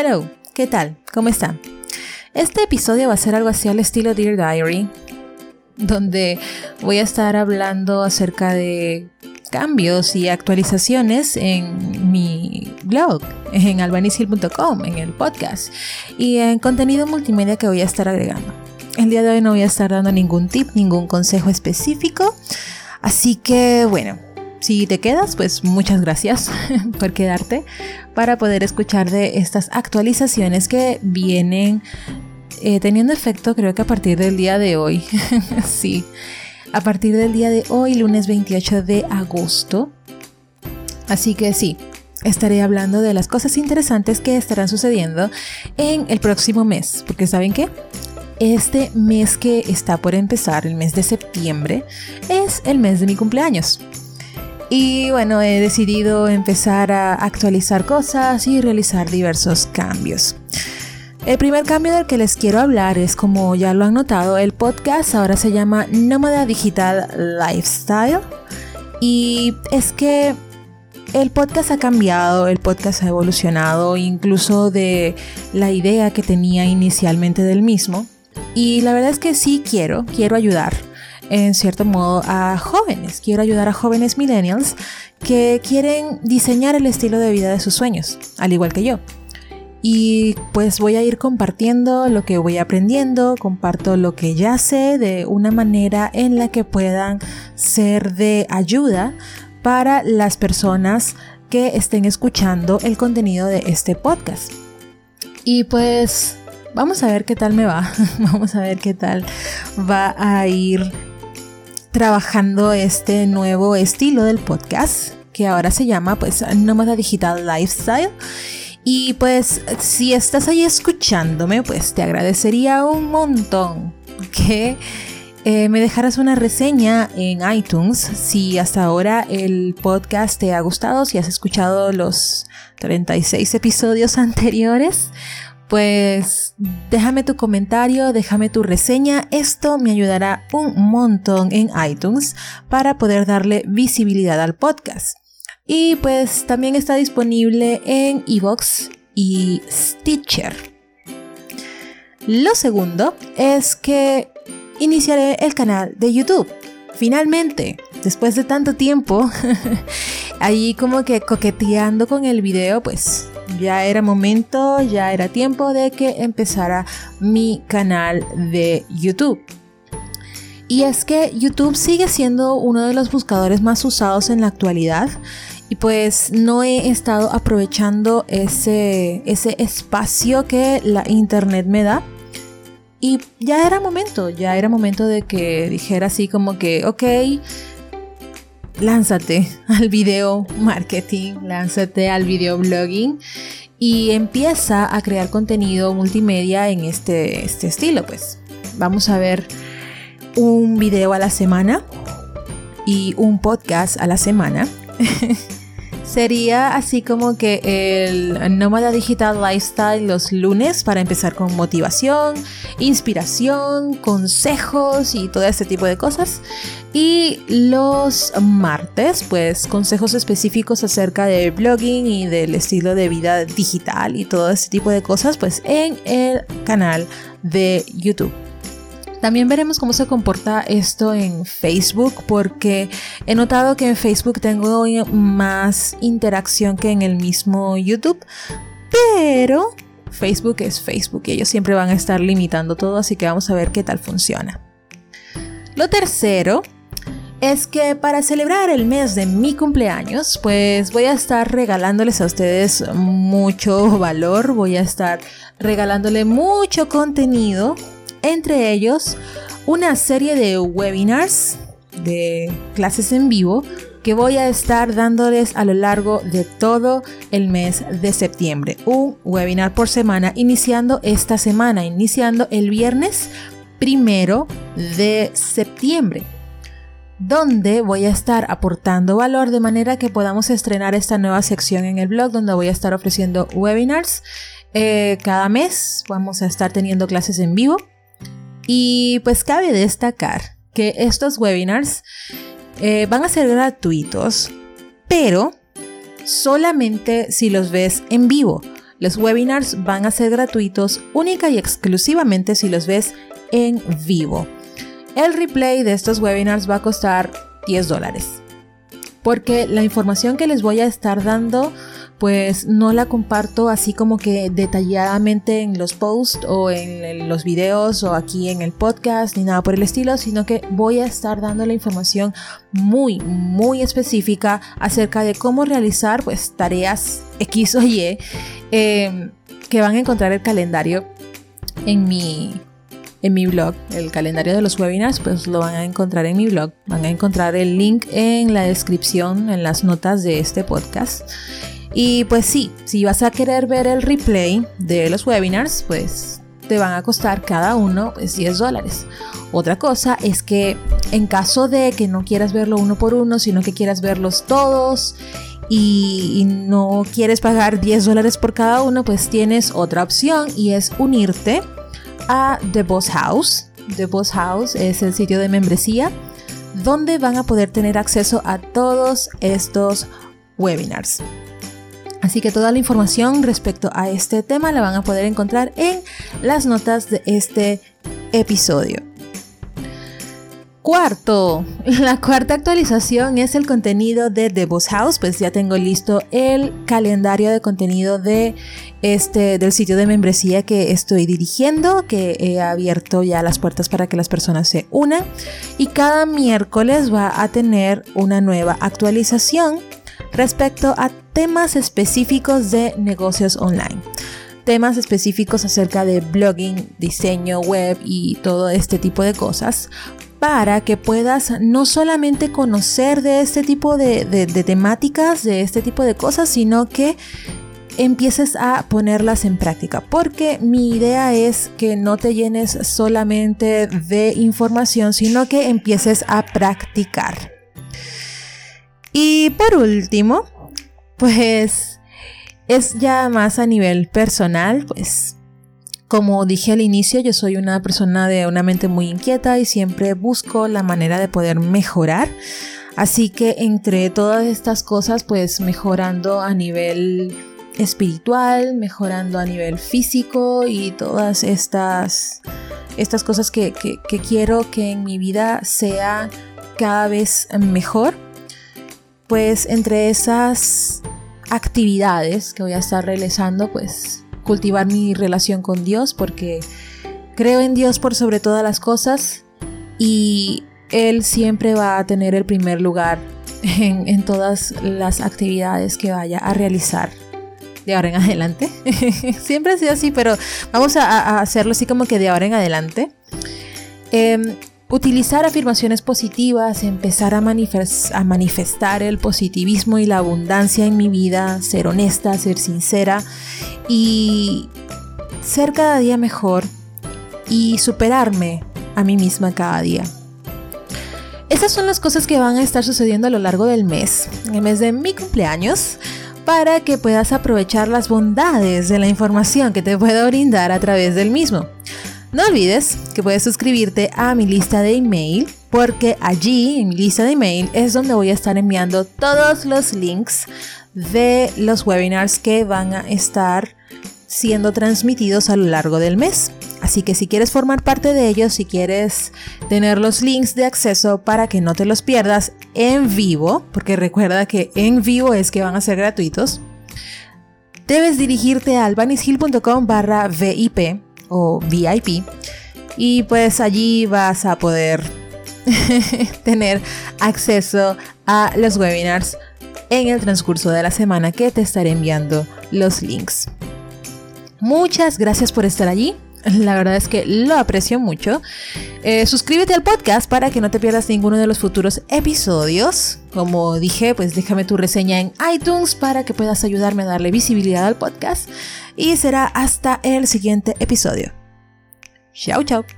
Hello, ¿qué tal? ¿Cómo están? Este episodio va a ser algo así al estilo Dear Diary, donde voy a estar hablando acerca de cambios y actualizaciones en mi blog, en albanisil.com, en el podcast y en contenido multimedia que voy a estar agregando. El día de hoy no voy a estar dando ningún tip, ningún consejo específico, así que bueno, si te quedas, pues muchas gracias por quedarte para poder escuchar de estas actualizaciones que vienen eh, teniendo efecto creo que a partir del día de hoy. sí, a partir del día de hoy, lunes 28 de agosto. Así que sí, estaré hablando de las cosas interesantes que estarán sucediendo en el próximo mes. Porque ¿saben qué? Este mes que está por empezar, el mes de septiembre, es el mes de mi cumpleaños. Y bueno, he decidido empezar a actualizar cosas y realizar diversos cambios. El primer cambio del que les quiero hablar es, como ya lo han notado, el podcast ahora se llama Nómada Digital Lifestyle. Y es que el podcast ha cambiado, el podcast ha evolucionado, incluso de la idea que tenía inicialmente del mismo. Y la verdad es que sí quiero, quiero ayudar en cierto modo a jóvenes. Quiero ayudar a jóvenes millennials que quieren diseñar el estilo de vida de sus sueños, al igual que yo. Y pues voy a ir compartiendo lo que voy aprendiendo, comparto lo que ya sé de una manera en la que puedan ser de ayuda para las personas que estén escuchando el contenido de este podcast. Y pues vamos a ver qué tal me va, vamos a ver qué tal va a ir trabajando este nuevo estilo del podcast que ahora se llama pues Nómada Digital Lifestyle. Y pues si estás ahí escuchándome, pues te agradecería un montón que eh, me dejaras una reseña en iTunes si hasta ahora el podcast te ha gustado, si has escuchado los 36 episodios anteriores pues déjame tu comentario, déjame tu reseña, esto me ayudará un montón en iTunes para poder darle visibilidad al podcast. Y pues también está disponible en Evox y Stitcher. Lo segundo es que iniciaré el canal de YouTube. Finalmente, después de tanto tiempo, ahí como que coqueteando con el video, pues ya era momento, ya era tiempo de que empezara mi canal de YouTube. Y es que YouTube sigue siendo uno de los buscadores más usados en la actualidad y pues no he estado aprovechando ese, ese espacio que la internet me da. Y ya era momento, ya era momento de que dijera así como que, ok, lánzate al video marketing, lánzate al video blogging y empieza a crear contenido multimedia en este, este estilo. Pues vamos a ver un video a la semana y un podcast a la semana. Sería así como que el Nómada Digital Lifestyle los lunes para empezar con motivación, inspiración, consejos y todo este tipo de cosas. Y los martes, pues consejos específicos acerca de blogging y del estilo de vida digital y todo este tipo de cosas, pues en el canal de YouTube. También veremos cómo se comporta esto en Facebook porque he notado que en Facebook tengo más interacción que en el mismo YouTube, pero Facebook es Facebook y ellos siempre van a estar limitando todo, así que vamos a ver qué tal funciona. Lo tercero es que para celebrar el mes de mi cumpleaños, pues voy a estar regalándoles a ustedes mucho valor, voy a estar regalándole mucho contenido entre ellos una serie de webinars de clases en vivo que voy a estar dándoles a lo largo de todo el mes de septiembre. Un webinar por semana iniciando esta semana, iniciando el viernes primero de septiembre donde voy a estar aportando valor de manera que podamos estrenar esta nueva sección en el blog donde voy a estar ofreciendo webinars eh, cada mes. Vamos a estar teniendo clases en vivo y pues cabe destacar que estos webinars eh, van a ser gratuitos, pero solamente si los ves en vivo. Los webinars van a ser gratuitos única y exclusivamente si los ves en vivo. El replay de estos webinars va a costar 10 dólares. Porque la información que les voy a estar dando pues no la comparto así como que detalladamente en los posts o en los videos o aquí en el podcast ni nada por el estilo, sino que voy a estar dando la información muy, muy específica acerca de cómo realizar pues tareas X o Y em, que van a encontrar el calendario en mi en mi blog, el calendario de los webinars, pues lo van a encontrar en mi blog. Van a encontrar el link en la descripción, en las notas de este podcast. Y pues sí, si vas a querer ver el replay de los webinars, pues te van a costar cada uno 10 pues, dólares. Otra cosa es que en caso de que no quieras verlo uno por uno, sino que quieras verlos todos y, no quieres pagar 10 dólares por cada uno, pues tienes otra opción y es unirte a The Boss House. The Boss House es el sitio de membresía donde van a poder tener acceso a todos estos webinars. Así que toda la información respecto a este tema la van a poder encontrar en las notas de este episodio. Cuarto, la cuarta actualización es el contenido de The Boss House, pues ya tengo listo el calendario de contenido de este del sitio de membresía que estoy dirigiendo, que he abierto ya las puertas para que las personas se unan. Y cada miércoles va a tener una nueva actualización respecto a temas específicos de negocios online. Temas específicos acerca de blogging, diseño web y todo este tipo de cosas para que puedas no solamente conocer de este tipo de, temáticas, de este tipo de cosas, sino que empieces a ponerlas en práctica. Porque mi idea es que no te llenes solamente de información, sino que empieces a practicar. Y por último, pues es ya más a nivel personal, pues como dije al inicio, yo soy una persona de una mente muy inquieta y siempre busco la manera de poder mejorar. Así que entre todas estas cosas, pues mejorando a nivel espiritual, mejorando a nivel físico y todas estas, estas cosas que, que quiero que en mi vida sea cada vez mejor pues entre esas actividades que voy a estar realizando, pues cultivar mi relación con Dios porque creo en Dios por sobre todas las cosas y Él siempre va a tener el primer lugar en, todas las actividades que vaya a realizar de ahora en adelante. siempre ha sido así, pero vamos a, hacerlo así como que de ahora en adelante. Em, Utilizar afirmaciones positivas, empezar a, manifestar el positivismo y la abundancia en mi vida, ser honesta, ser sincera y ser cada día mejor y superarme a mí misma cada día. Estas son las cosas que van a estar sucediendo a lo largo del mes, en el mes de mi cumpleaños, para que puedas aprovechar las bondades de la información que te puedo brindar a través del mismo. No olvides que puedes suscribirte a mi lista de email porque allí en mi lista de email es donde voy a estar enviando todos los links de los webinars que van a estar siendo transmitidos a lo largo del mes. Así que si quieres formar parte de ellos, si quieres tener los links de acceso para que no te los pierdas en vivo, porque recuerda que en vivo es que van a ser gratuitos, debes dirigirte a albanishill.com barra VIP o VIP. Y pues allí vas a poder tener acceso a los webinars en el transcurso de la semana que te estaré enviando los links. Muchas gracias por estar allí. La verdad es que lo aprecio mucho. Eh, suscríbete al podcast para que no te pierdas ninguno de los futuros episodios. Como dije, pues déjame tu reseña en iTunes para que puedas ayudarme a darle visibilidad al podcast. Y será hasta el siguiente episodio. Chao, chao.